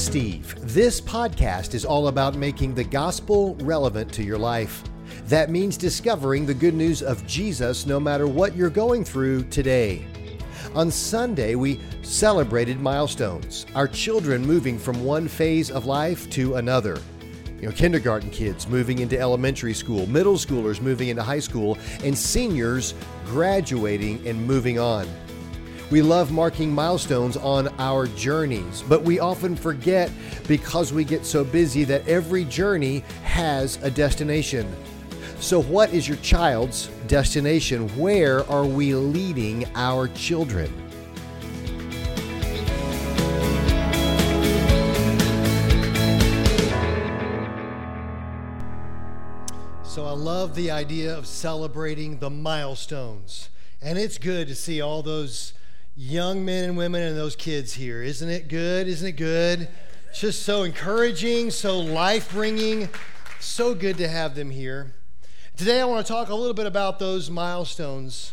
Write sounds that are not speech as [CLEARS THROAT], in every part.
Steve. This podcast is all about making the gospel relevant to your life. That means discovering the good news of Jesus no matter what you're going through today. On Sunday, we celebrated milestones, our children moving from one phase of life to another. You know, kindergarten kids moving into elementary school, middle schoolers moving into high school, and seniors graduating and moving on. We love marking milestones on our journeys, but we often forget because we get so busy that every journey has a destination. So, what is your child's destination? Where are we leading our children? So, I love the idea of celebrating the milestones. And it's good to see all those young men and women and those kids here. Isn't it good? Isn't it good? It's just so encouraging, so life bringing. So good to have them here. Today, I want to talk a little bit about those milestones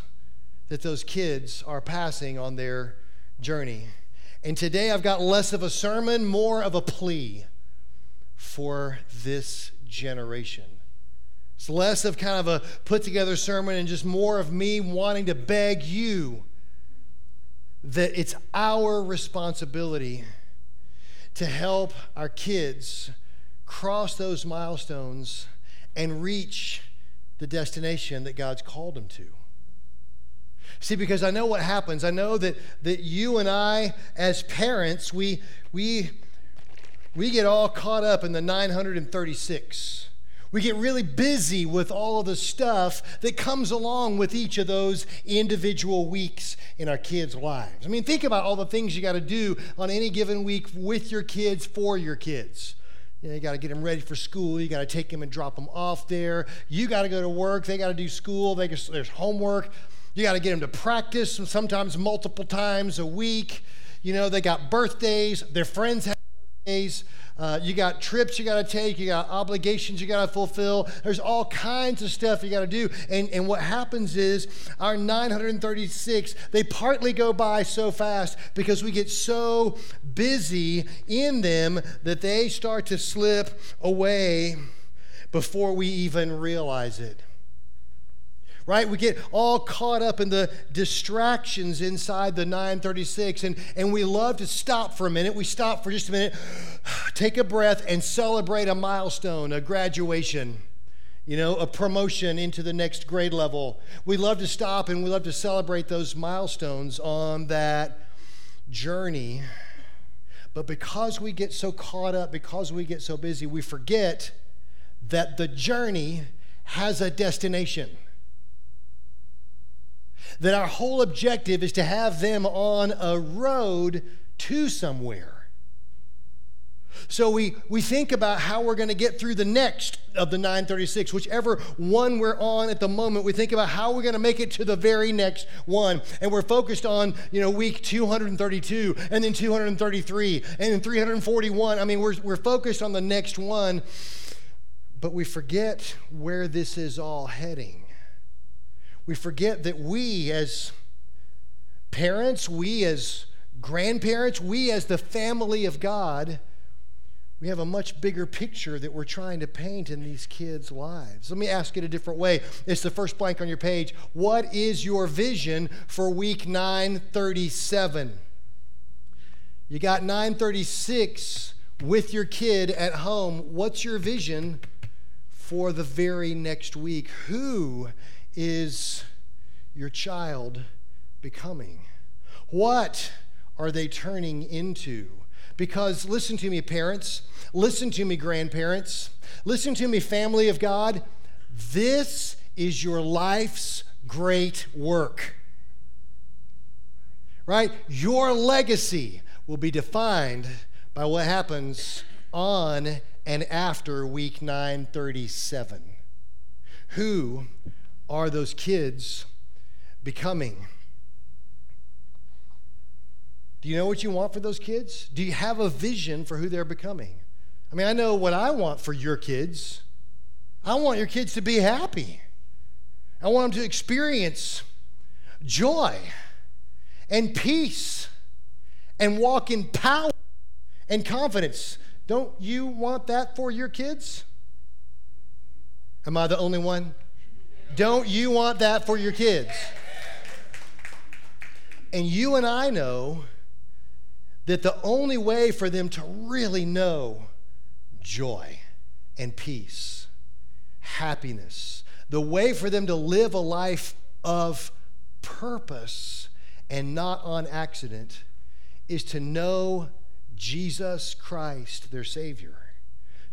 that those kids are passing on their journey. And today, I've got less of a sermon, more of a plea for this generation. It's less of kind of a put together sermon and just more of me wanting to beg you that it's our responsibility to help our kids cross those milestones and reach the destination that God's called them to. See, because I know what happens. I know that, that you and I, as parents, we, we, we get all caught up in the 936. We get really busy with all of the stuff that comes along with each of those individual weeks in our kids' lives. I mean, think about all the things you got to do on any given week with your kids, for your kids. You, know, you got to get them ready for school. You got to take them and drop them off there. You got to go to work. They got to do school. They, there's homework. You got to get them to practice sometimes multiple times a week. You know, they got birthdays. Their friends have birthdays. Uh, you got trips you got to take, you got obligations you got to fulfill. There's all kinds of stuff you got to do. And, and what happens is our 936, they partly go by so fast because we get so busy in them that they start to slip away before we even realize it right? We get all caught up in the distractions inside the 936, and, and we love to stop for a minute. We stop for just a minute, [SIGHS] take a breath, and celebrate a milestone, a graduation. You know, a promotion into the next grade level. We love to stop and we love to celebrate those milestones on that journey. But because we get so caught up, because we get so busy, we forget that the journey has a destination that our whole objective is to have them on a road to somewhere. So we, we think about how we're going to get through the next of the 936, whichever one we're on at the moment. We think about how we're going to make it to the very next one. And we're focused on, you know, week 232 and then 233 and then 341. I mean, we're, we're focused on the next one, but we forget where this is all heading we forget that we, as parents, we as grandparents, we as the family of God, we have a much bigger picture that we're trying to paint in these kids' lives. Let me ask it a different way. It's the first blank on your page. What is your vision for week 937? You got 936 with your kid at home. What's your vision for the very next week? Who is your child becoming? What are they turning into? Because listen to me, parents, listen to me, grandparents, listen to me, family of God. This is your life's great work. Right? Your legacy will be defined by what happens on and after week 937. Who are those kids becoming? Do you know what you want for those kids? Do you have a vision for who they're becoming? I mean, I know what I want for your kids. I want your kids to be happy. I want them to experience joy and peace and walk in power and confidence. Don't you want that for your kids? Am I the only one? Don't you want that for your kids? And you and I know that the only way for them to really know joy and peace, happiness, the way for them to live a life of purpose and not on accident is to know Jesus Christ, their Savior,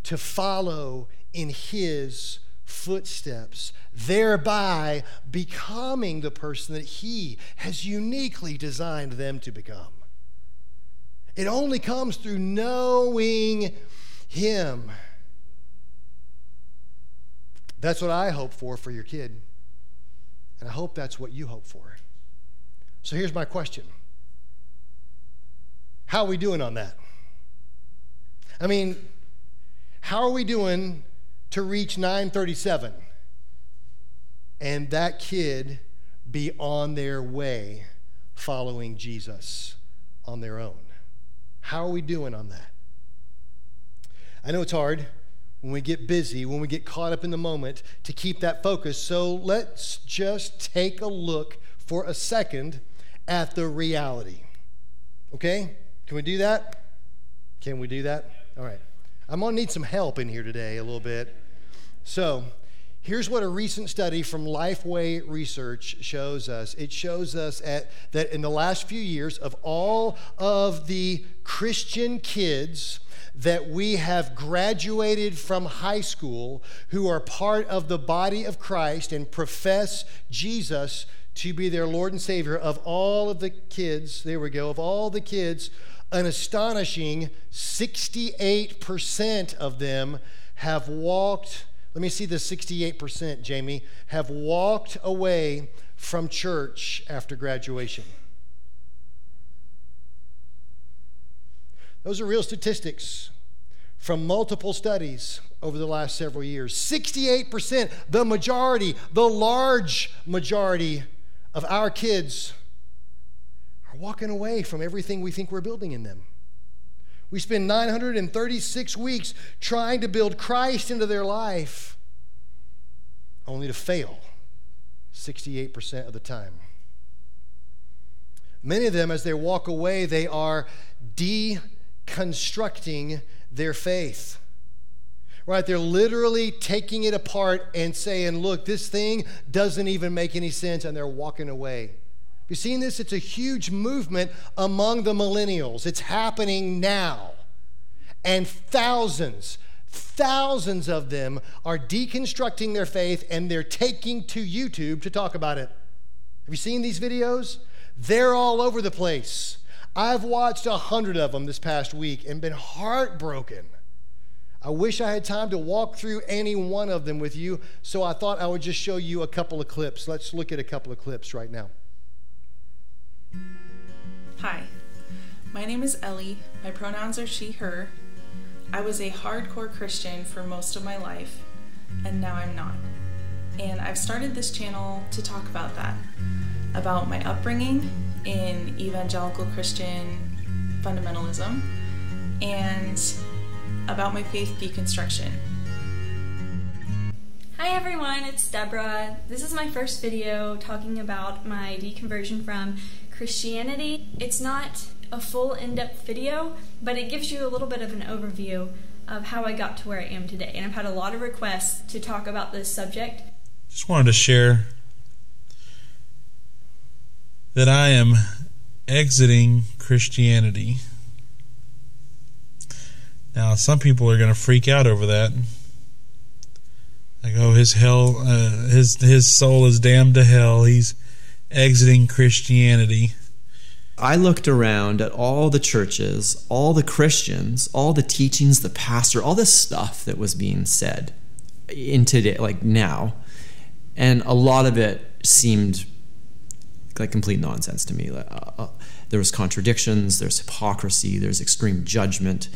to follow in His footsteps, thereby becoming the person that He has uniquely designed them to become. It only comes through knowing Him. That's what I hope for for your kid. And I hope that's what you hope for. So here's my question How are we doing on that? I mean, how are we doing to reach 937 and that kid be on their way following Jesus on their own? How are we doing on that? I know it's hard when we get busy, when we get caught up in the moment, to keep that focus. So let's just take a look for a second at the reality. Okay? Can we do that? Can we do that? All right. I'm going to need some help in here today a little bit. So, here's what a recent study from Lifeway Research shows us. It shows us at, that in the last few years, of all of the Christian kids that we have graduated from high school who are part of the body of Christ and profess Jesus to be their Lord and Savior, of all of the kids, there we go, of all the kids, an astonishing 68% of them have walked. Let me see the 68%, Jamie, have walked away from church after graduation. Those are real statistics from multiple studies over the last several years. 68%, the majority, the large majority of our kids are walking away from everything we think we're building in them. We spend 936 weeks trying to build Christ into their life, only to fail 68% of the time. Many of them, as they walk away, they are deconstructing their faith. Right? They're literally taking it apart and saying, look, this thing doesn't even make any sense, and they're walking away. You've seen this? It's a huge movement among the millennials. It's happening now. And thousands, thousands of them are deconstructing their faith and they're taking to YouTube to talk about it. Have you seen these videos? They're all over the place. I've watched a hundred of them this past week and been heartbroken. I wish I had time to walk through any one of them with you, so I thought I would just show you a couple of clips. Let's look at a couple of clips right now. Hi, my name is Ellie. My pronouns are she, her. I was a hardcore Christian for most of my life, and now I'm not. And I've started this channel to talk about that about my upbringing in evangelical Christian fundamentalism and about my faith deconstruction. Hi everyone, it's Deborah. This is my first video talking about my deconversion from Christianity. It's not a full in-depth video, but it gives you a little bit of an overview of how I got to where I am today. And I've had a lot of requests to talk about this subject. Just wanted to share that I am exiting Christianity. Now, some people are going to freak out over that. Like, oh, his hell, uh, his his soul is damned to hell. He's exiting Christianity. I looked around at all the churches, all the Christians, all the teachings, the pastor, all this stuff that was being said in today, like now, and a lot of it seemed like complete nonsense to me. Uh, uh, there was contradictions, there's hypocrisy, there's extreme judgment.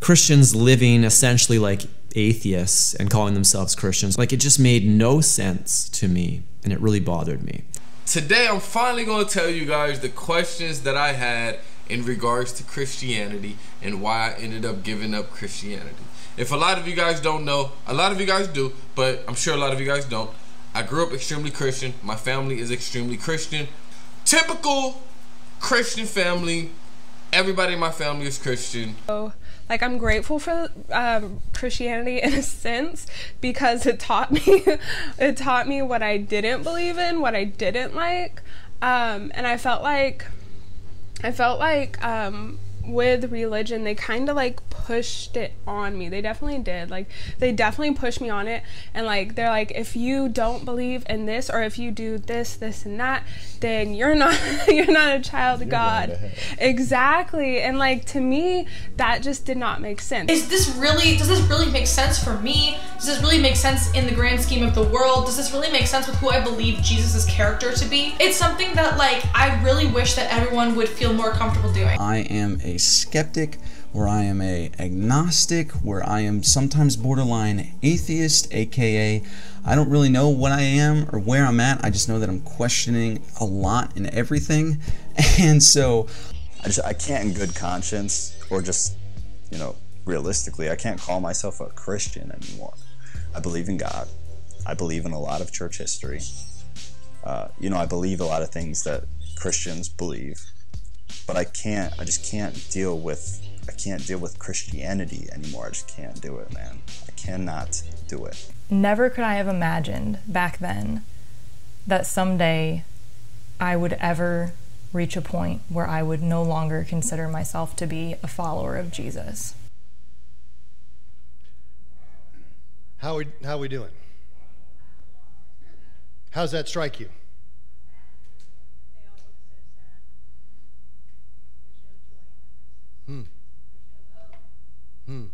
Christians living essentially like atheists and calling themselves Christians, like it just made no sense to me, and it really bothered me. Today, I'm finally going to tell you guys the questions that I had in regards to Christianity and why I ended up giving up Christianity. If a lot of you guys don't know, a lot of you guys do, but I'm sure a lot of you guys don't. I grew up extremely Christian. My family is extremely Christian. Typical Christian family. Everybody in my family is Christian. So, like I'm grateful for um, Christianity in a sense because it taught me [LAUGHS] it taught me what I didn't believe in, what I didn't like, um, and I felt like I felt like um, with religion they kind of like pushed it on me. They definitely did. Like they definitely pushed me on it. And like they're like if you don't believe in this or if you do this this and that then you're not [LAUGHS] you're not a child of god. exactly. And like to me that just did not make sense. Is this really does this really make sense for me? Does this really make sense in the grand scheme of the world? Does this really make sense with who i believe jesus' character to be? It's something that like i really wish that everyone would feel more comfortable doing. I am a skeptic where I am a agnostic, where I am sometimes borderline atheist, aka I don't really know what I am or where I'm at. I just know that I'm questioning a lot in everything. [LAUGHS] And so I just I can't in good conscience or just, you know, realistically, I can't call myself a Christian anymore. I believe in God. I believe in a lot of church history. Uh, you know, I believe a lot of things that Christians believe, but I can't. I just can't deal with I can't deal with Christianity anymore. I just can't do it, man. I cannot do it. Never could I have imagined back then that someday I would ever reach a point where I would no longer consider myself to be a follower of Jesus. How we how we doing? How's that strike you? Hmm. Hmm.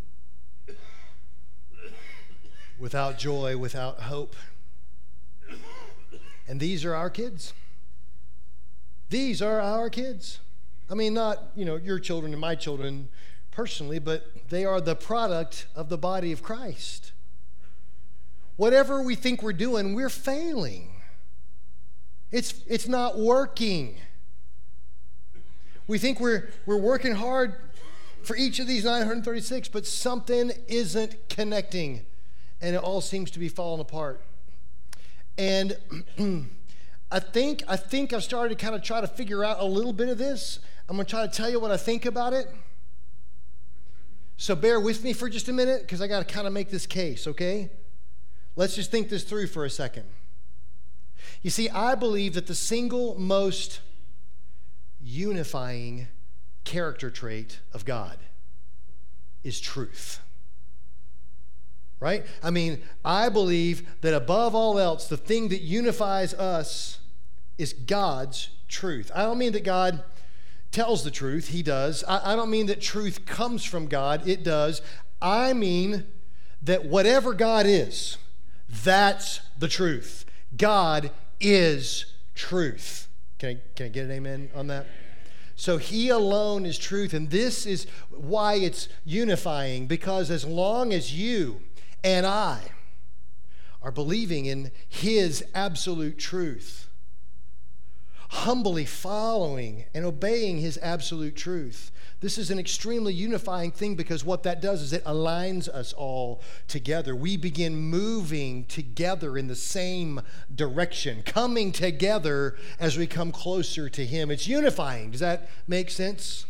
Without joy, without hope. And these are our kids. These are our kids. I mean, not, you know, your children and my children personally, but they are the product of the body of Christ. Whatever we think we're doing, we're failing. It's, it's not working. We think we're, we're working hard for each of these 936, but something isn't connecting and it all seems to be falling apart. And [CLEARS THROAT] I think I think I've started to kind of try to figure out a little bit of this. I'm going to try to tell you what I think about it. So bear with me for just a minute because I got to kind of make this case, okay? Let's just think this through for a second. You see, I believe that the single most unifying character trait of God is truth. Right? I mean, I believe that above all else, the thing that unifies us is God's truth. I don't mean that God tells the truth, He does. I, I don't mean that truth comes from God, it does. I mean that whatever God is, that's the truth. God is truth. Can I, can I get an amen on that? So he alone is truth. And this is why it's unifying, because as long as you and I are believing in his absolute truth, humbly following and obeying his absolute truth, this is an extremely unifying thing because what that does is it aligns us all together. We begin moving together in the same direction, coming together as we come closer to Him. It's unifying. Does that make sense?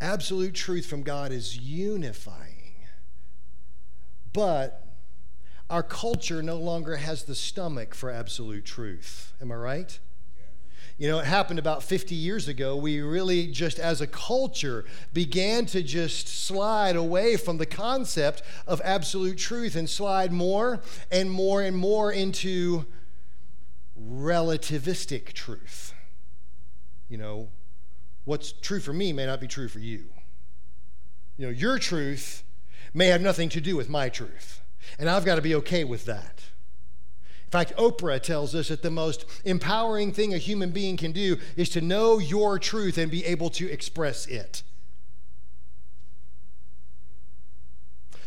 Absolute truth from God is unifying. But our culture no longer has the stomach for absolute truth. Am I right? You know, it happened about 50 years ago. We really just, as a culture, began to just slide away from the concept of absolute truth and slide more and more and more into relativistic truth. You know, what's true for me may not be true for you. You know, your truth may have nothing to do with my truth. And I've got to be okay with that. In fact, Oprah tells us that the most empowering thing a human being can do is to know your truth and be able to express it.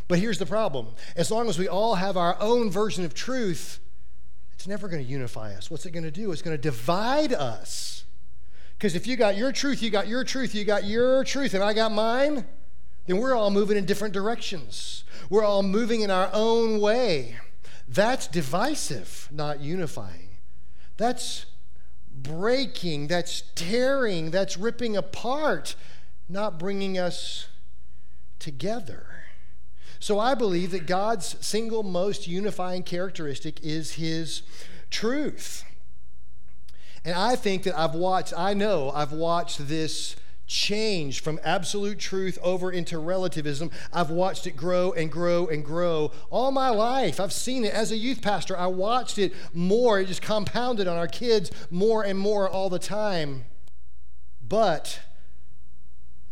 But here's the problem as long as we all have our own version of truth, it's never going to unify us. What's it going to do? It's going to divide us Because if you got your truth, you got your truth, you got your truth, and I got mine, then we're all moving in different directions. We're all moving in our own way. That's divisive, not unifying. That's breaking, that's tearing, that's ripping apart, not bringing us together. So I believe that God's single most unifying characteristic is his truth. And I think that I've watched, I know I've watched this change from absolute truth over into relativism. I've watched it grow and grow and grow all my life. I've seen it as a youth pastor. I watched it more. It just compounded on our kids more and more all the time. But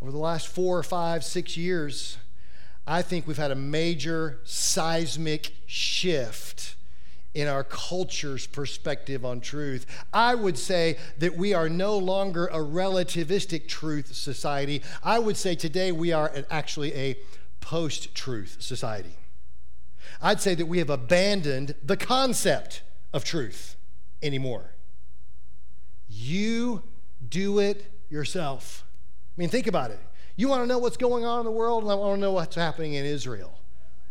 over the last four or five, six years, I think we've had a major seismic shift in our culture's perspective on truth. I would say that we are no longer a relativistic truth society. I would say today we are actually a post truth society. I'd say that we have abandoned the concept of truth anymore. You do it yourself. I mean, think about it. You want to know what's going on in the world, and I want to know what's happening in Israel.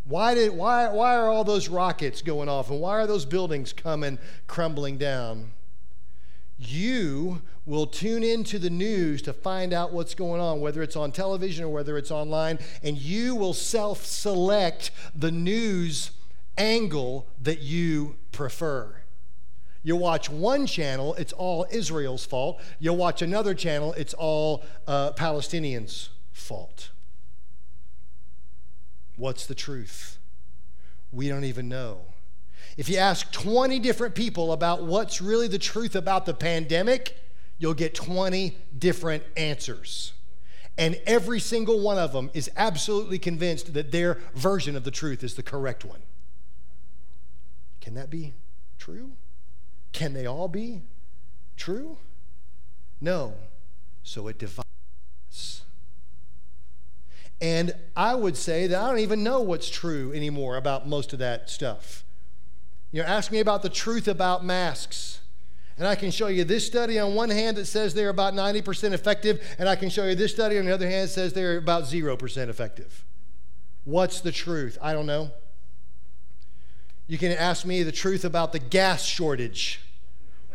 Why, did, why, why are all those rockets going off and why are those buildings coming crumbling down? You will tune into the news to find out what's going on, whether it's on television or whether it's online, and you will self select the news angle that you prefer. You watch one channel, it's all Israel's fault. You watch another channel, it's all uh, Palestinians' fault. What's the truth? We don't even know. If you ask 20 different people about what's really the truth about the pandemic, you'll get 20 different answers. And every single one of them is absolutely convinced that their version of the truth is the correct one. Can that be true? Can they all be true? No. So it divides. And I would say that I don't even know what's true anymore about most of that stuff. You know, ask me about the truth about masks. And I can show you this study on one hand that says they're about 90% effective, and I can show you this study on the other hand that says they're about 0% effective. What's the truth? I don't know. You can ask me the truth about the gas shortage.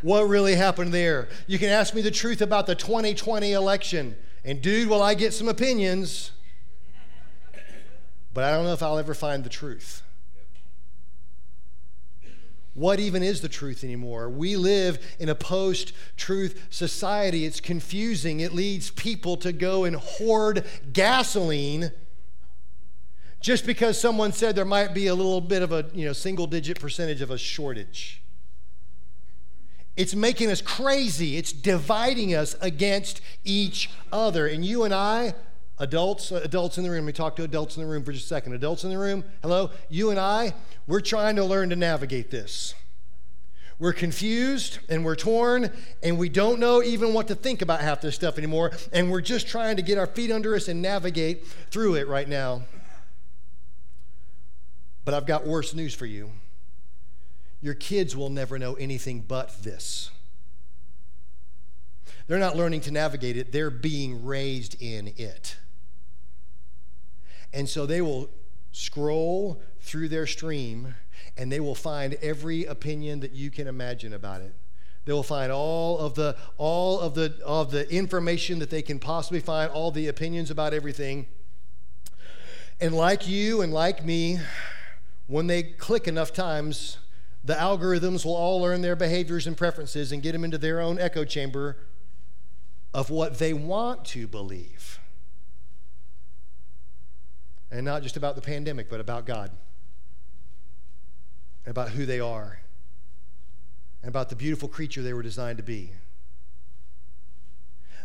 What really happened there? You can ask me the truth about the 2020 election. And, dude, will I get some opinions? But I don't know if I'll ever find the truth. What even is the truth anymore? We live in a post truth society. It's confusing. It leads people to go and hoard gasoline just because someone said there might be a little bit of a you know, single digit percentage of a shortage. It's making us crazy. It's dividing us against each other. And you and I, Adults, uh, adults in the room, let me talk to adults in the room for just a second. Adults in the room, hello? You and I, we're trying to learn to navigate this. We're confused and we're torn and we don't know even what to think about half this stuff anymore. And we're just trying to get our feet under us and navigate through it right now. But I've got worse news for you. Your kids will never know anything but this. They're not learning to navigate it, they're being raised in it. And so they will scroll through their stream and they will find every opinion that you can imagine about it. They will find all of the all of the of the information that they can possibly find, all the opinions about everything. And like you and like me, when they click enough times, the algorithms will all learn their behaviors and preferences and get them into their own echo chamber of what they want to believe. And not just about the pandemic, but about God, about who they are, and about the beautiful creature they were designed to be.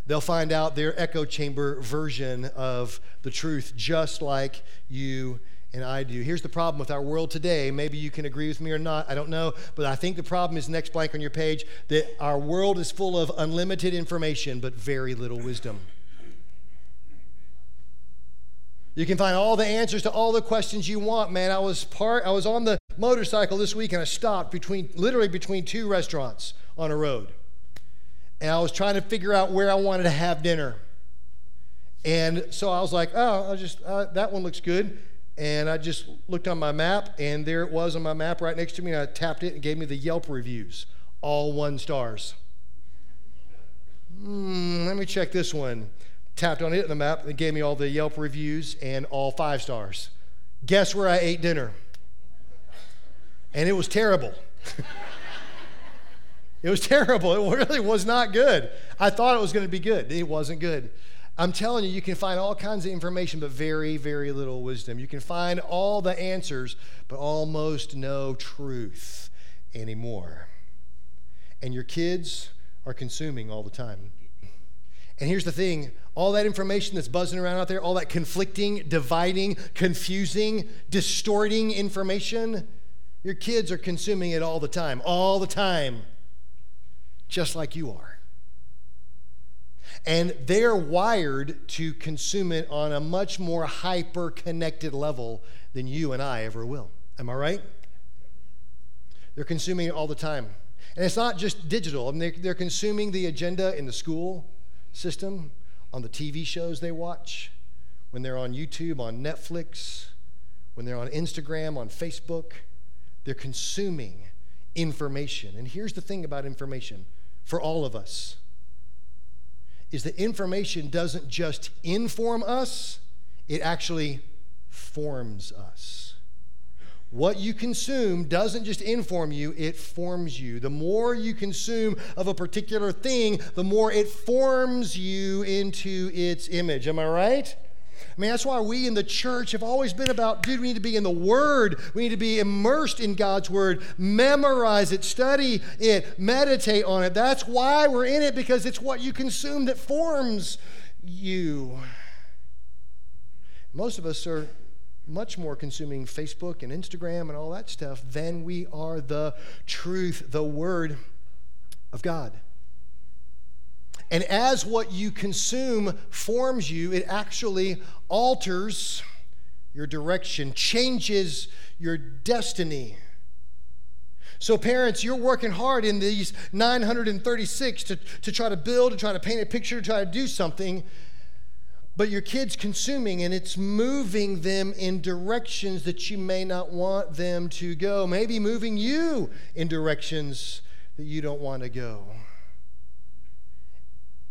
They'll find out their echo chamber version of the truth, just like you and I do. Here's the problem with our world today. Maybe you can agree with me or not. I don't know. But I think the problem is next blank on your page that our world is full of unlimited information, but very little wisdom. You can find all the answers to all the questions you want, man. I was part I was on the motorcycle this week and I stopped between literally between two restaurants on a road. and I was trying to figure out where I wanted to have dinner. And so I was like, oh, I'll just, uh, that one looks good. And I just looked on my map, and there it was on my map right next to me. And I tapped it and gave me the Yelp reviews, all one stars. Hmm, let me check this one. Tapped on it in the map, and gave me all the Yelp reviews and all five stars. Guess where I ate dinner? And it was terrible. [LAUGHS] it was terrible. It really was not good. I thought it was going to be good. It wasn't good. I'm telling you, you can find all kinds of information, but very, very little wisdom. You can find all the answers, but almost no truth anymore. And your kids are consuming all the time. And here's the thing all that information that's buzzing around out there, all that conflicting, dividing, confusing, distorting information, your kids are consuming it all the time, all the time, just like you are. And they're wired to consume it on a much more hyper connected level than you and I ever will. Am I right? They're consuming it all the time. And it's not just digital, I mean, they're, they're consuming the agenda in the school system, on the TV shows they watch, when they're on YouTube, on Netflix, when they're on Instagram, on Facebook. They're consuming information. And here's the thing about information for all of us is that information doesn't just inform us, it actually forms us. What you consume doesn't just inform you, it forms you. The more you consume of a particular thing, the more it forms you into its image. Am I right? I mean, that's why we in the church have always been about, dude, we need to be in the Word. We need to be immersed in God's Word, memorize it, study it, meditate on it. That's why we're in it, because it's what you consume that forms you. Most of us are much more consuming Facebook and Instagram and all that stuff than we are the truth, the Word of God. And as what you consume forms you, it actually alters your direction, changes your destiny. So, parents, you're working hard in these 936 to, to try to build, to try to paint a picture, to try to do something, but your kid's consuming and it's moving them in directions that you may not want them to go, maybe moving you in directions that you don't want to go.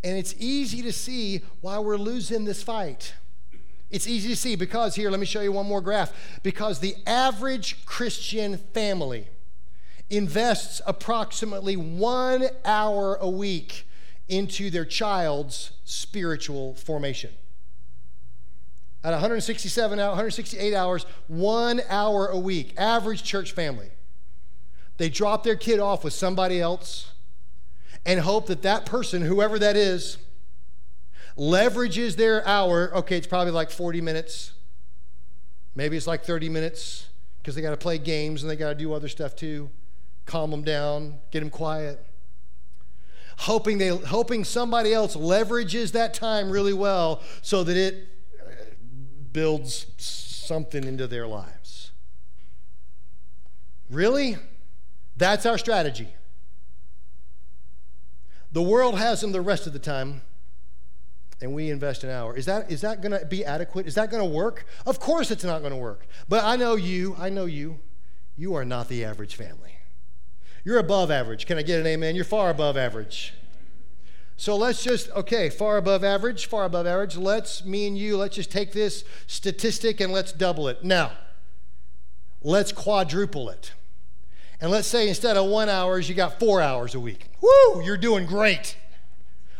And it's easy to see why we're losing this fight. It's easy to see because here, let me show you one more graph. Because the average Christian family invests approximately one hour a week into their child's spiritual formation. At 167 168 hours, one hour a week, average church family. They drop their kid off with somebody else and hope that that person, whoever that is, leverages their hour. Okay, it's probably like 40 minutes. Maybe it's like 30 minutes because they got to play games and they got to do other stuff too. Calm them down, get them quiet. Hoping, they, hoping somebody else leverages that time really well so that it builds something into their lives. Really? That's our strategy. The world has them the rest of the time, and we invest an hour. Is that, is that going to be adequate? Is that going to work? Of course it's not going to work. But I know you, I know you. You are not the average family. You're above average. Can I get an amen? You're far above average. So let's just, okay, far above average, far above average. Let's, me and you, let's just take this statistic and let's double it. Now, let's quadruple it. And let's say instead of one hours, you got four hours a week. Woo, you're doing great.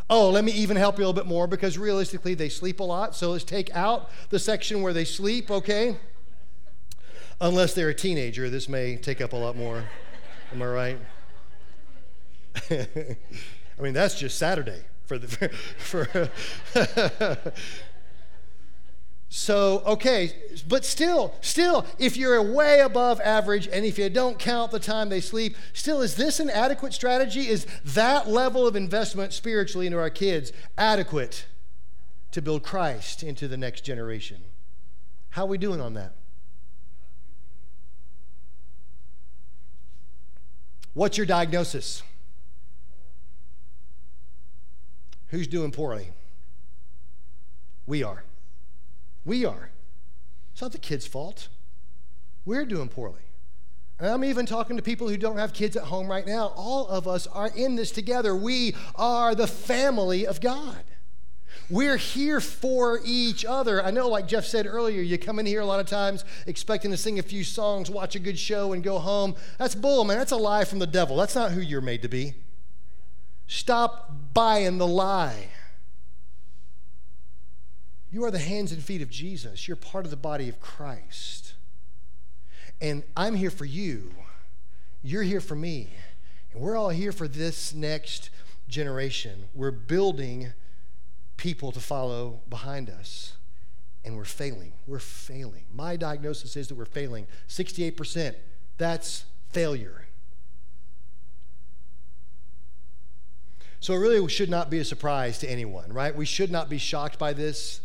Oh, let me even help you a little bit more because realistically, they sleep a lot. So let's take out the section where they sleep, okay? Unless they're a teenager, this may take up a lot more. Am I right? [LAUGHS] I mean, that's just Saturday for the [LAUGHS] for [LAUGHS] So, okay, but still, still, if you're way above average and if you don't count the time they sleep, still, is this an adequate strategy? Is that level of investment spiritually into our kids adequate to build Christ into the next generation? How are we doing on that? What's your diagnosis? Who's doing poorly? We are. We are. It's not the kids' fault. We're doing poorly. And I'm even talking to people who don't have kids at home right now. All of us are in this together. We are the family of God. We're here for each other. I know, like Jeff said earlier, you come in here a lot of times expecting to sing a few songs, watch a good show, and go home. That's bull, man. That's a lie from the devil. That's not who you're made to be. Stop buying the lie. You are the hands and feet of Jesus. You're part of the body of Christ. And I'm here for you. You're here for me. And we're all here for this next generation. We're building people to follow behind us. And we're failing. We're failing. My diagnosis is that we're failing. 68%. That's failure. So it really should not be a surprise to anyone, right? We should not be shocked by this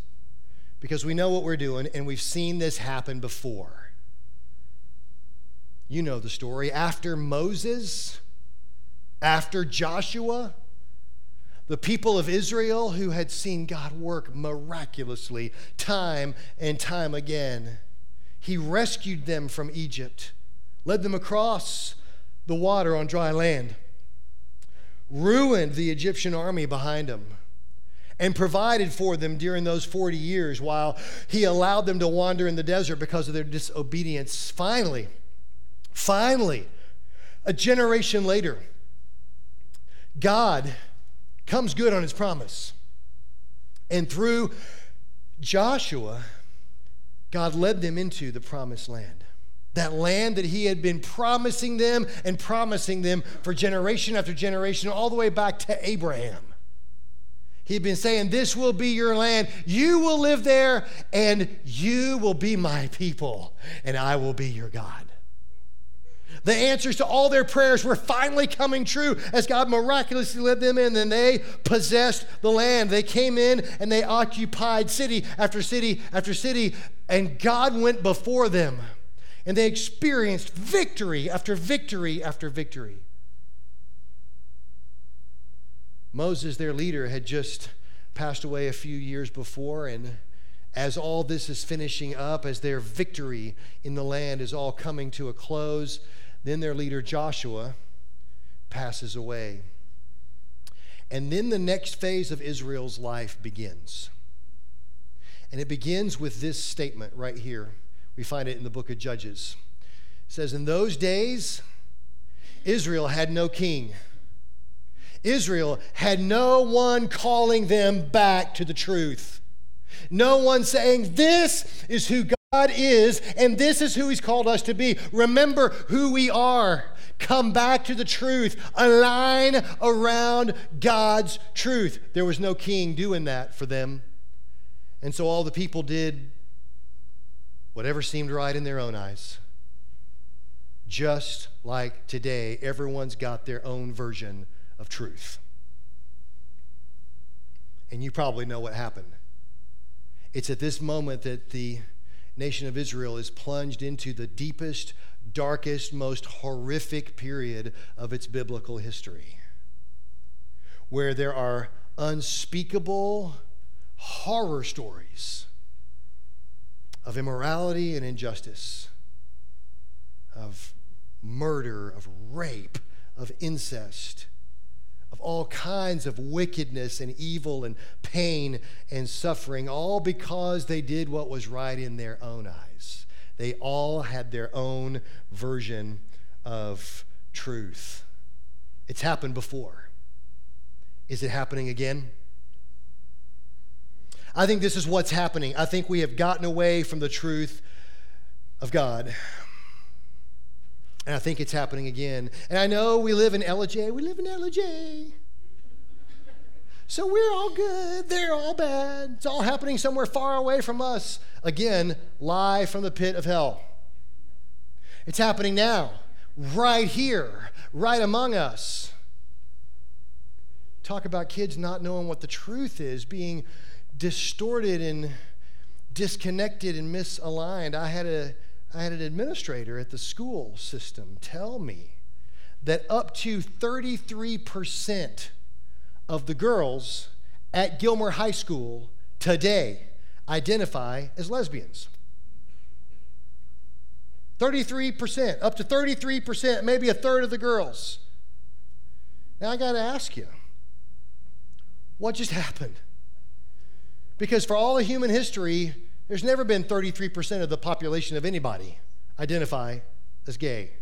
because we know what we're doing and we've seen this happen before. You know the story. After Moses, after Joshua, the people of Israel who had seen God work miraculously time and time again, He rescued them from Egypt, led them across the water on dry land, ruined the Egyptian army behind them and provided for them during those 40 years while he allowed them to wander in the desert because of their disobedience. Finally, Finally, a generation later, God comes good on his promise. And through Joshua, God led them into the promised land. That land that he had been promising them and promising them for generation after generation, all the way back to Abraham. He'd been saying, This will be your land. You will live there, and you will be my people, and I will be your God. The answers to all their prayers were finally coming true as God miraculously led them in. And they possessed the land. They came in and they occupied city after city after city. And God went before them. And they experienced victory after victory after victory. Moses, their leader, had just passed away a few years before. And as all this is finishing up, as their victory in the land is all coming to a close, then their leader Joshua passes away. And then the next phase of Israel's life begins. And it begins with this statement right here. We find it in the book of Judges. It says, In those days, Israel had no king. Israel had no one calling them back to the truth. No one saying, This is who God is, and this is who He's called us to be. Remember who we are. Come back to the truth. Align around God's truth. There was no king doing that for them. And so all the people did whatever seemed right in their own eyes. Just like today, everyone's got their own version of truth. And you probably know what happened. It's at this moment that the nation of Israel is plunged into the deepest, darkest, most horrific period of its biblical history, where there are unspeakable horror stories of immorality and injustice, of murder, of rape, of incest of all kinds of wickedness and evil and pain and suffering, all because they did what was right in their own eyes. They all had their own version of truth. It's happened before. Is it happening again? I think this is what's happening. I think we have gotten away from the truth of God. And I think it's happening again. And I know we live in Ellijay. We live in Ellijay. So we're all good. They're all bad. It's all happening somewhere far away from us. Again, lie from the pit of hell. It's happening now, right here, right among us. Talk about kids not knowing what the truth is, being distorted and disconnected and misaligned. I had a I had an administrator at the school system tell me that up to 33% of the girls at Gilmer High School today identify as lesbians. 33%, up to 33%, maybe a third of the girls. Now I got to ask you, what just happened? Because for all of human history, there's never been 33% of the population of anybody identify as gay,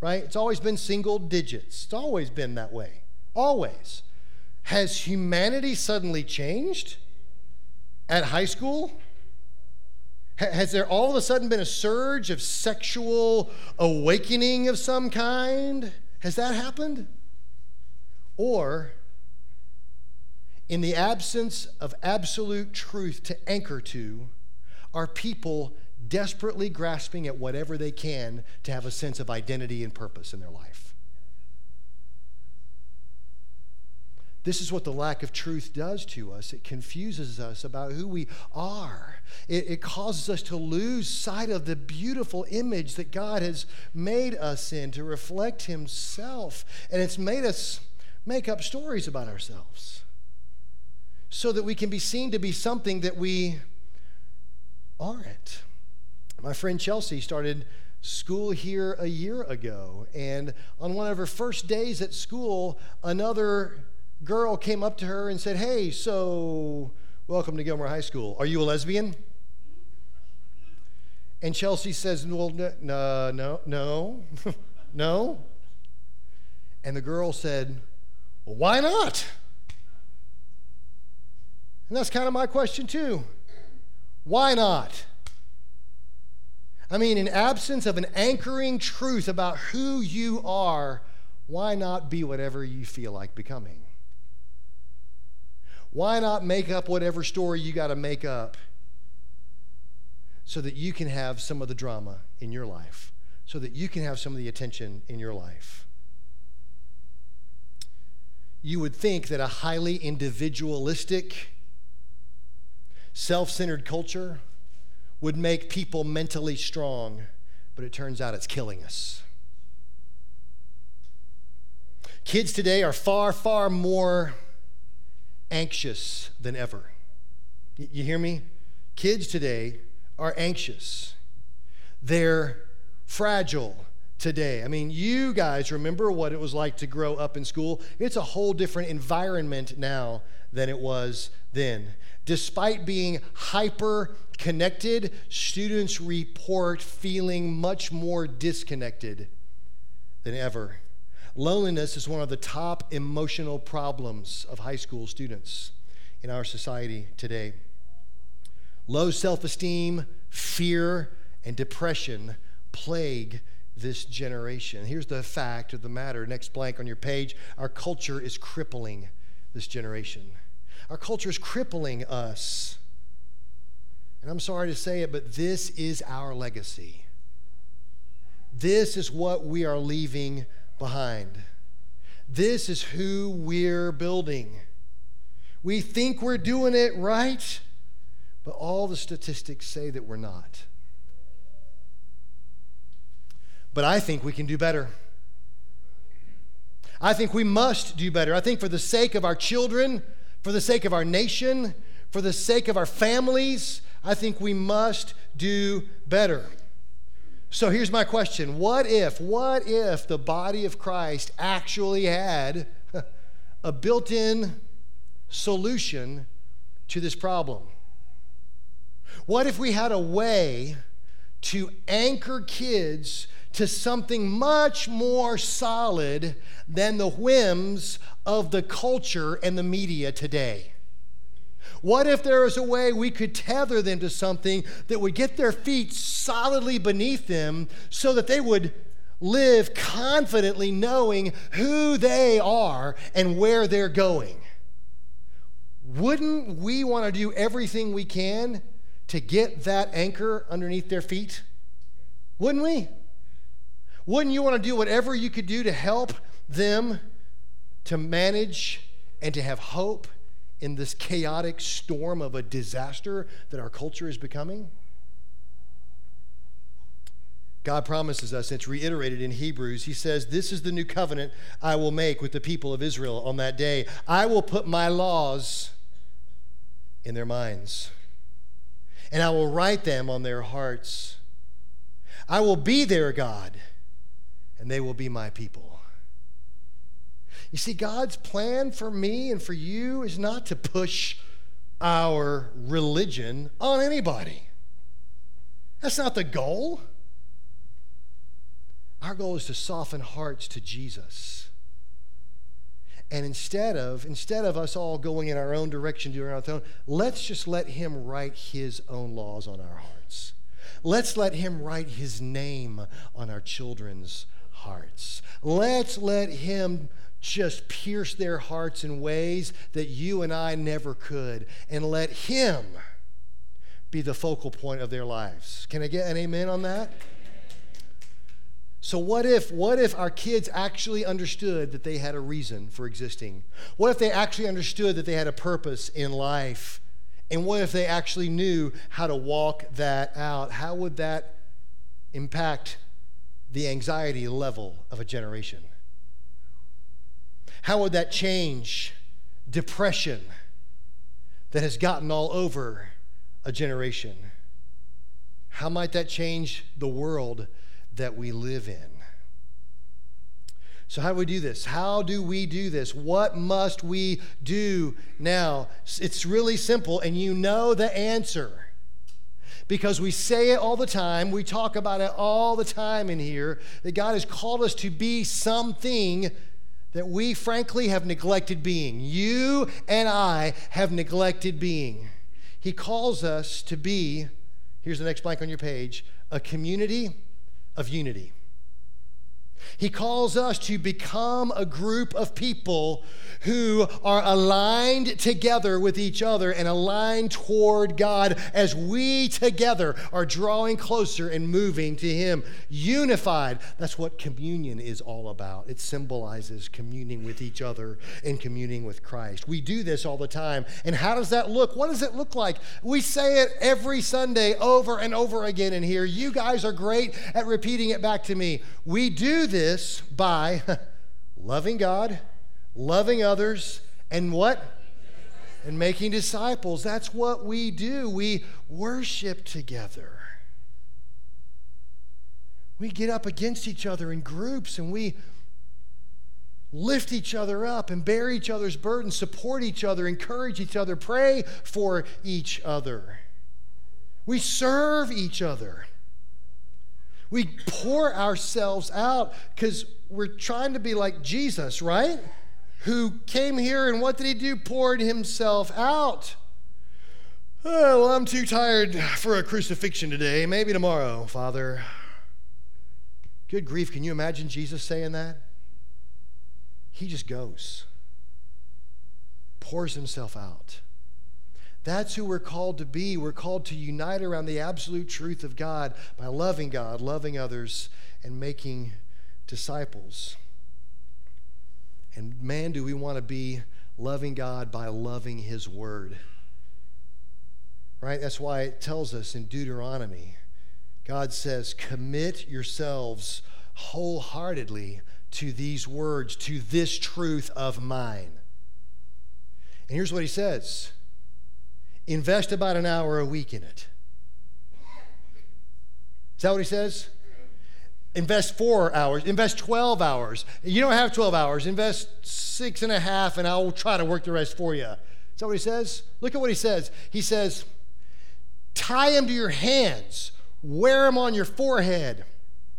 right? It's always been single digits. It's always been that way. Always. Has humanity suddenly changed at high school? Has there all of a sudden been a surge of sexual awakening of some kind? Has that happened? Or, in the absence of absolute truth to anchor to, are people desperately grasping at whatever they can to have a sense of identity and purpose in their life? This is what the lack of truth does to us. It confuses us about who we are. It, it, causes us to lose sight of the beautiful image that God has made us in to reflect Himself. And it's made us make up stories about ourselves so that we can be seen to be something that we aren't. My friend Chelsea started school here a year ago, and on one of her first days at school, another girl came up to her and said, Hey, so welcome to Gilmer High School. Are you a lesbian? And Chelsea says, Well, no, no, no, [LAUGHS] no. And the girl said, Well, why not? And that's kind of my question, too. Why not? I mean, in absence of an anchoring truth about who you are, why not be whatever you feel like becoming? Why not make up whatever story you got to make up so that you can have some of the drama in your life, so that you can have some of the attention in your life? You would think that a highly individualistic, self centered culture would make people mentally strong, but it turns out it's killing us. Kids today are far, far more anxious than ever. You hear me? Kids today are anxious. They're fragile today. I mean, you guys remember what it was like to grow up in school. It's a whole different environment now than it was then. Despite being hyper connected, students report feeling much more disconnected than ever. Loneliness is one of the top emotional problems of high school students in our society today. Low self esteem, fear, and depression plague this generation. Here's the fact of the matter. Next blank on your page. Our culture is crippling this generation. Our culture is crippling us. And I'm sorry to say it, but this is our legacy. This is what we are leaving behind. This is who we're building. We think we're doing it right, but all the statistics say that we're not. But I think we can do better. I think we must do better. I think for the sake of our children, for the sake of our nation, for the sake of our families, I think we must do better. So here's my question What if, what if the body of Christ actually had [LAUGHS] a built in solution to this problem? What if we had a way to anchor kids to something much more solid than the whims of the culture and the media today? What if there is a way we could tether them to something that would get their feet solidly beneath them so that they would live confidently knowing who they are and where they're going? Wouldn't we want to do everything we can to get that anchor underneath their feet? Wouldn't we? Wouldn't you want to do whatever you could do to help them to manage and to have hope in this chaotic storm of a disaster that our culture is becoming? God promises us, it's reiterated in Hebrews. He says, This is the new covenant I will make with the people of Israel on that day. I will put my laws in their minds, and I will write them on their hearts. I will be their God, and they will be my people. You see, God's plan for me and for you is not to push our religion on anybody. That's not the goal. Our goal is to soften hearts to Jesus. And instead of instead of us all going in our own direction, doing our own, let's just let him write his own laws on our hearts. Let's let him write his name on our children's hearts. Let's let him just pierce their hearts in ways that you and I never could, and let him be the focal point of their lives. Can I get an amen on that? So what if what if our kids actually understood that they had a reason for existing? What if they actually understood that they had a purpose in life? And what if they actually knew how to walk that out? How would that impact the anxiety level of a generation? How would that change depression that has gotten all over a generation? How might that change the world that we live in? So, how do we do this? How do we do this? What must we do now? It's really simple, and you know the answer because we say it all the time. We talk about it all the time in here that God has called us to be something that we frankly have neglected being. You and I have neglected being. He calls us to be, here's the next blank on your page, a community of unity. He calls us to become a group of people who are aligned together with each other and aligned toward God as we together are drawing closer and moving to Him. Unified. That's what communion is all about. It symbolizes communing with each other and communing with Christ. We do this all the time. And how does that look? What does it look like? We say it every Sunday over and over again in here. You guys are great at repeating it back to me. We this by [LAUGHS] loving God loving others, and what? And making disciples. That's what we do. We worship together. We get up against each other in groups and we lift each other up and bear each other's burdens, support each other, encourage each other, pray for each other. We serve each other. We pour ourselves out because we're trying to be like Jesus, right? who came here and what did he do? Poured himself out. Oh, well, I'm too tired for a crucifixion today. Maybe tomorrow, Father. Good grief, can you imagine Jesus saying that? He just goes, pours himself out. That's who we're called to be. We're called to unite around the absolute truth of God by loving God, loving others, and making disciples. And man, do we want to be loving God by loving His Word. Right? That's why it tells us in Deuteronomy God says, Commit yourselves wholeheartedly to these words, to this truth of mine. And here's what He says invest about an hour a week in it. Is that what He says? invest four hours, invest 12 hours. You don't have 12 hours, invest six and a half, and I'll try to work the rest for you. Is that what he says? Look at what he says. He says, tie them to your hands, wear them on your forehead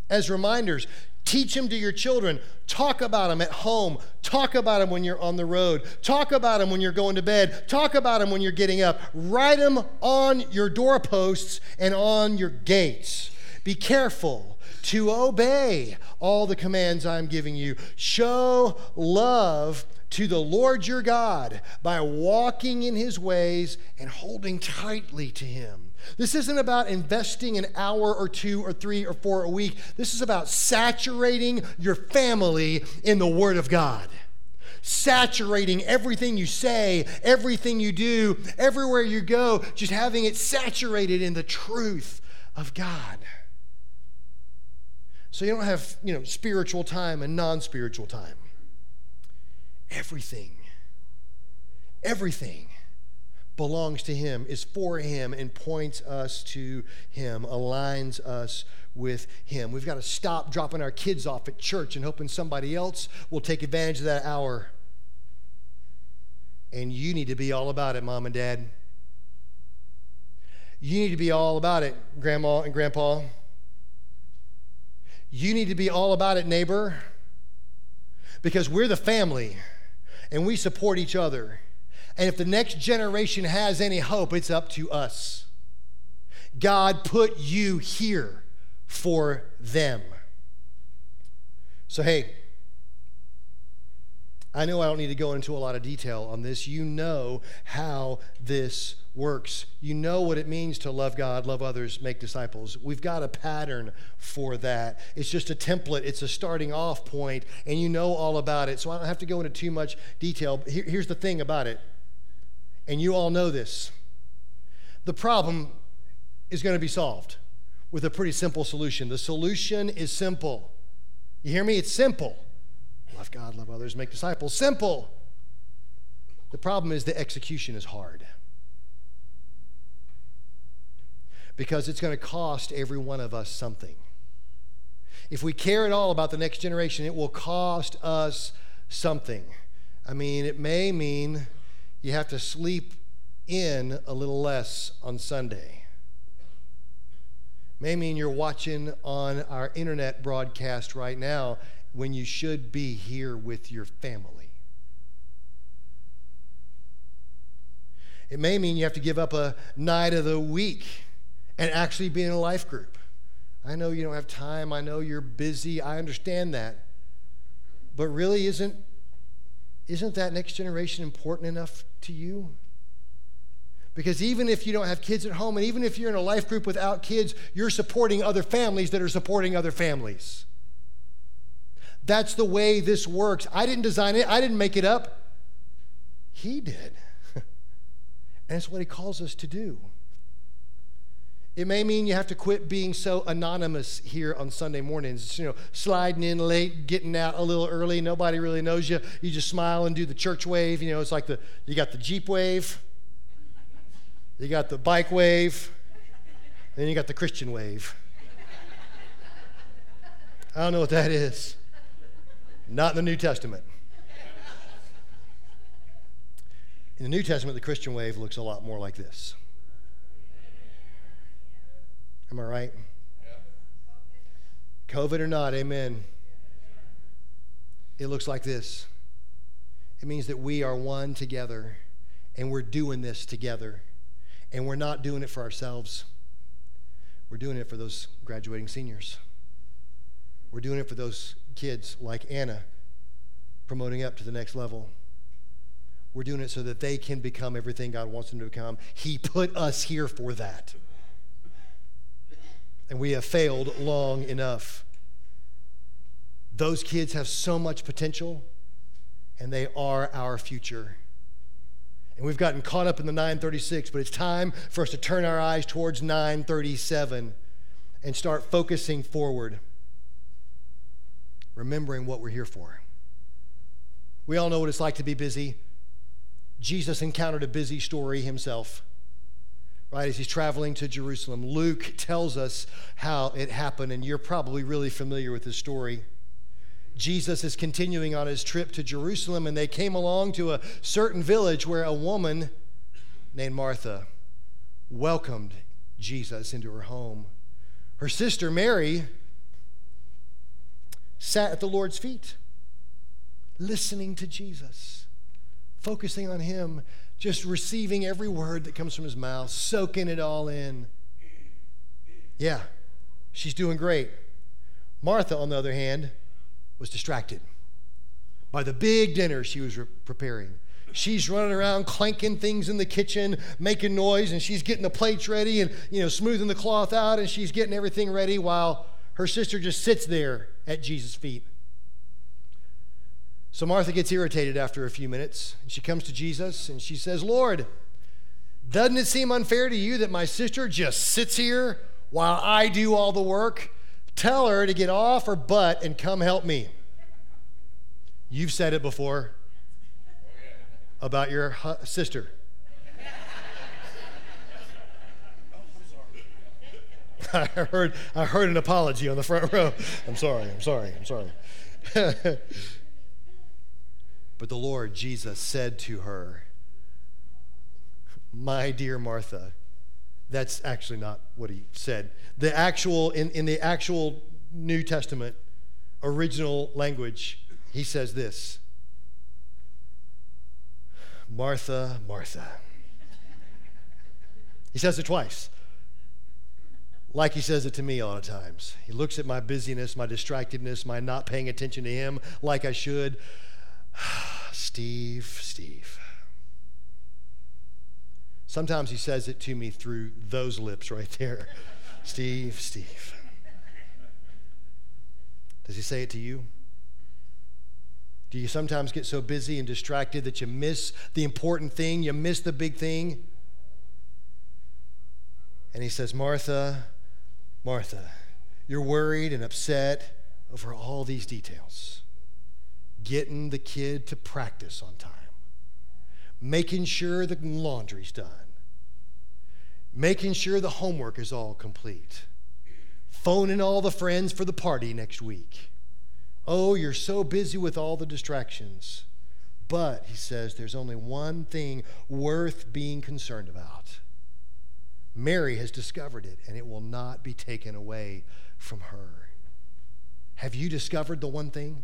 as reminders. Teach them to your children. Talk about them at home. Talk about them when you're on the road. Talk about them when you're going to bed. Talk about them when you're getting up. Write them on your doorposts and on your gates. Be careful to obey all the commands I'm giving you. Show love to the Lord your God by walking in his ways and holding tightly to him. This isn't about investing an hour or two or three or four a week. This is about saturating your family in the Word of God. Saturating everything you say, everything you do, everywhere you go, just having it saturated in the truth of God. So you don't have, you know, spiritual time and non-spiritual time. Everything, everything belongs to Him, is for Him, and points us to Him, aligns us with Him. We've got to stop dropping our kids off at church and hoping somebody else will take advantage of that hour. And you need to be all about it, mom and dad. You need to be all about it, grandma and grandpa. You need to be all about it, neighbor, because we're the family and we support each other. And if the next generation has any hope, it's up to us. God put you here for them. So, hey, I know I don't need to go into a lot of detail on this. You know how this works. You know what it means to love God, love others, make disciples. We've got a pattern for that. It's just a template, it's a starting off point, and you know all about it. So I don't have to go into too much detail. Here, here's the thing about it, and you all know this the problem is going to be solved with a pretty simple solution. The solution is simple. You hear me? It's simple. Love God, love others, make disciples. Simple. The problem is the execution is hard. Because it's going to cost every one of us something. If we care at all about the next generation, it will cost us something. I mean, it may mean you have to sleep in a little less on Sunday. May mean you're watching on our internet broadcast right now when you should be here with your family. It may mean you have to give up a night of the week and actually be in a life group. I know you don't have time. I know you're busy. I understand that. But really, isn't, isn't that next generation important enough to you? Because even if you don't have kids at home, and even if you're in a life group without kids, you're supporting other families that are supporting other families. That's the way this works. I didn't design it, I didn't make it up. He did. [LAUGHS] and it's what he calls us to do. It may mean you have to quit being so anonymous here on Sunday mornings. You know, sliding in late, getting out a little early. Nobody really knows you. You just smile and do the church wave. You know, it's like the you got the Jeep wave, you got the bike wave, then you got the Christian wave. I don't know what that is. Not in the New Testament. In the New Testament, the Christian wave looks a lot more like this. Am I right? COVID or not, amen. It looks like this. It means that we are one together and we're doing this together. And we're not doing it for ourselves, we're doing it for those graduating seniors. We're doing it for those kids like Anna promoting up to the next level. We're doing it so that they can become everything God wants them to become. He put us here for that. And we have failed long enough. Those kids have so much potential, and they are our future. And we've gotten caught up in the 936, but it's time for us to turn our eyes towards 937 and start focusing forward remembering what we're here for. We all know what it's like to be busy. Jesus encountered a busy story himself, right? As he's traveling to Jerusalem. Luke tells us how it happened, and you're probably really familiar with this story. Jesus is continuing on his trip to Jerusalem, and they came along to a certain village where a woman named Martha welcomed Jesus into her home. Her sister Mary sat at the Lord's feet, listening to Jesus, focusing on Him, just receiving every word that comes from His mouth, soaking it all in. Yeah, she's doing great. Martha, on the other hand, was distracted by the big dinner she was re- preparing. She's running around clanking things in the kitchen, making noise, and she's getting the plates ready and you know smoothing the cloth out, and she's getting everything ready while her sister just sits there at Jesus' feet. So Martha gets irritated after a few minutes. She comes to Jesus and she says, Lord, doesn't it seem unfair to you that my sister just sits here while I do all the work? Tell her to get off her butt and come help me. You've said it before about your hu- sister. [LAUGHS] I heard, I heard an apology on the front row. I'm sorry, I'm sorry, I'm sorry. [LAUGHS] but the Lord Jesus said to her, My dear Martha, that's actually not what he said. The actual, in, in the actual New Testament original language, he says this Martha, Martha. He says it twice like he says it to me a lot of times. He looks at my busyness, my distractedness, my not paying attention to him like I should. [SIGHS] Steve, Steve. Sometimes he says it to me through those lips right there. [LAUGHS] Steve, Steve. Does he say it to you? Do you sometimes get so busy and distracted that you miss the important thing? You miss the big thing? And he says, Martha, Martha, you're worried and upset over all these details. Getting the kid to practice on time, making sure the laundry's done, making sure the homework is all complete, phoning all the friends for the party next week. Oh, you're so busy with all the distractions. But, he says, there's only one thing worth being concerned about Mary has discovered it, and it will not be taken away from her. Have you discovered the one thing?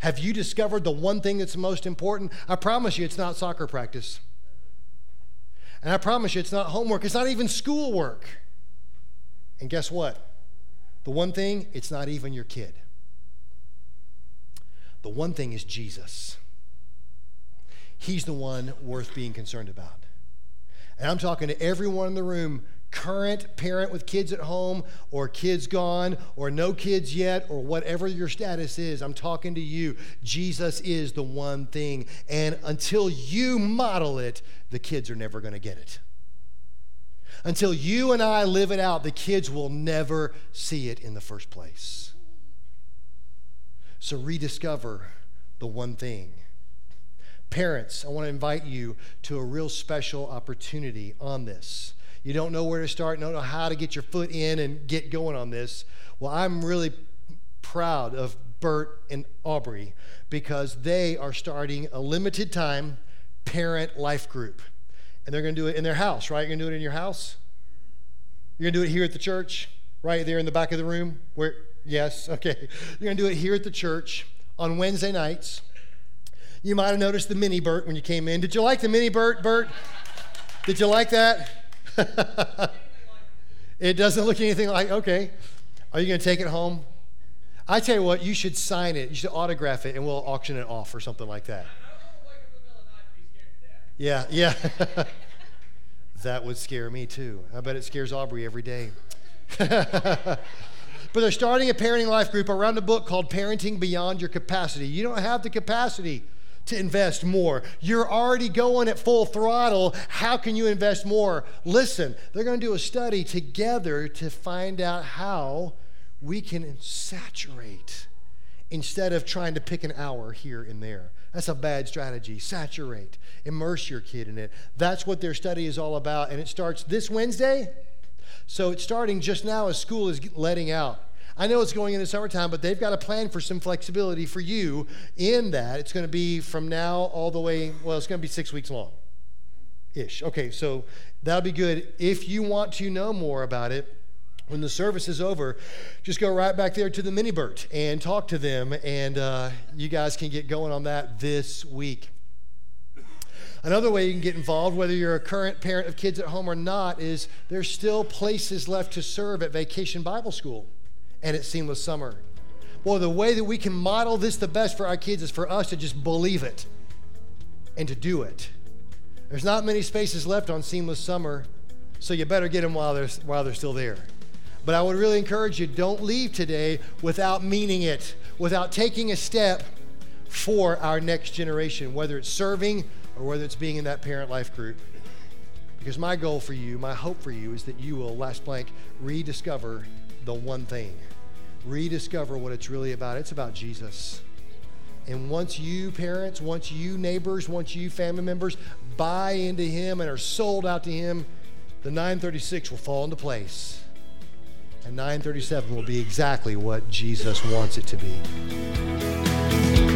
Have you discovered the one thing that's most important? I promise you, it's not soccer practice. And I promise you, it's not homework. It's not even schoolwork. And guess what? The one thing, it's not even your kid. The one thing is Jesus. He's the one worth being concerned about. And I'm talking to everyone in the room, current parent with kids at home, or kids gone, or no kids yet, or whatever your status is. I'm talking to you. Jesus is the one thing. And until you model it, the kids are never going to get it. Until you and I live it out, the kids will never see it in the first place. So rediscover the one thing. Parents, I want to invite you to a real special opportunity on this. You don't know where to start, don't know how to get your foot in and get going on this. Well, I'm really proud of Bert and Aubrey because they are starting a limited time parent life group. And they're going to do it in their house, right? You're going to do it in your house? You're going to do it here at the church, right there in the back of the room? Where yes, [LAUGHS] okay. You're going to do it here at the church on Wednesday nights. You might have noticed the mini Bert when you came in. Did you like the mini Bert, Bert? Did you like that? [LAUGHS] it doesn't look anything like, okay. Are you going to take it home? I tell you what, you should sign it. You should autograph it and we'll auction it off or something like that. Yeah, yeah. [LAUGHS] that would scare me too. I bet it scares Aubrey every day. [LAUGHS] but they're starting a parenting life group around a book called Parenting Beyond Your Capacity. You don't have the capacity to invest more. You're already going at full throttle. How can you invest more? Listen, they're going to do a study together to find out how we can saturate instead of trying to pick an hour here and there. That's a bad strategy. Saturate, immerse your kid in it. That's what their study is all about. And it starts this Wednesday. So it's starting just now as school is letting out. I know it's going into summertime, but they've got a plan for some flexibility for you in that. It's going to be from now all the way, well, it's going to be six weeks long ish. Okay, so that'll be good. If you want to know more about it, when the service is over, just go right back there to the mini Bert and talk to them, and uh, you guys can get going on that this week. Another way you can get involved, whether you're a current parent of kids at home or not, is there's still places left to serve at Vacation Bible School and at Seamless Summer. Well, the way that we can model this the best for our kids is for us to just believe it and to do it. There's not many spaces left on Seamless Summer, so you better get them while they're, while they're still there. But I would really encourage you don't leave today without meaning it, without taking a step for our next generation, whether it's serving or whether it's being in that parent life group. Because my goal for you, my hope for you, is that you will, last blank, rediscover the one thing rediscover what it's really about. It's about Jesus. And once you parents, once you neighbors, once you family members buy into Him and are sold out to Him, the 936 will fall into place. And 937 will be exactly what Jesus wants it to be.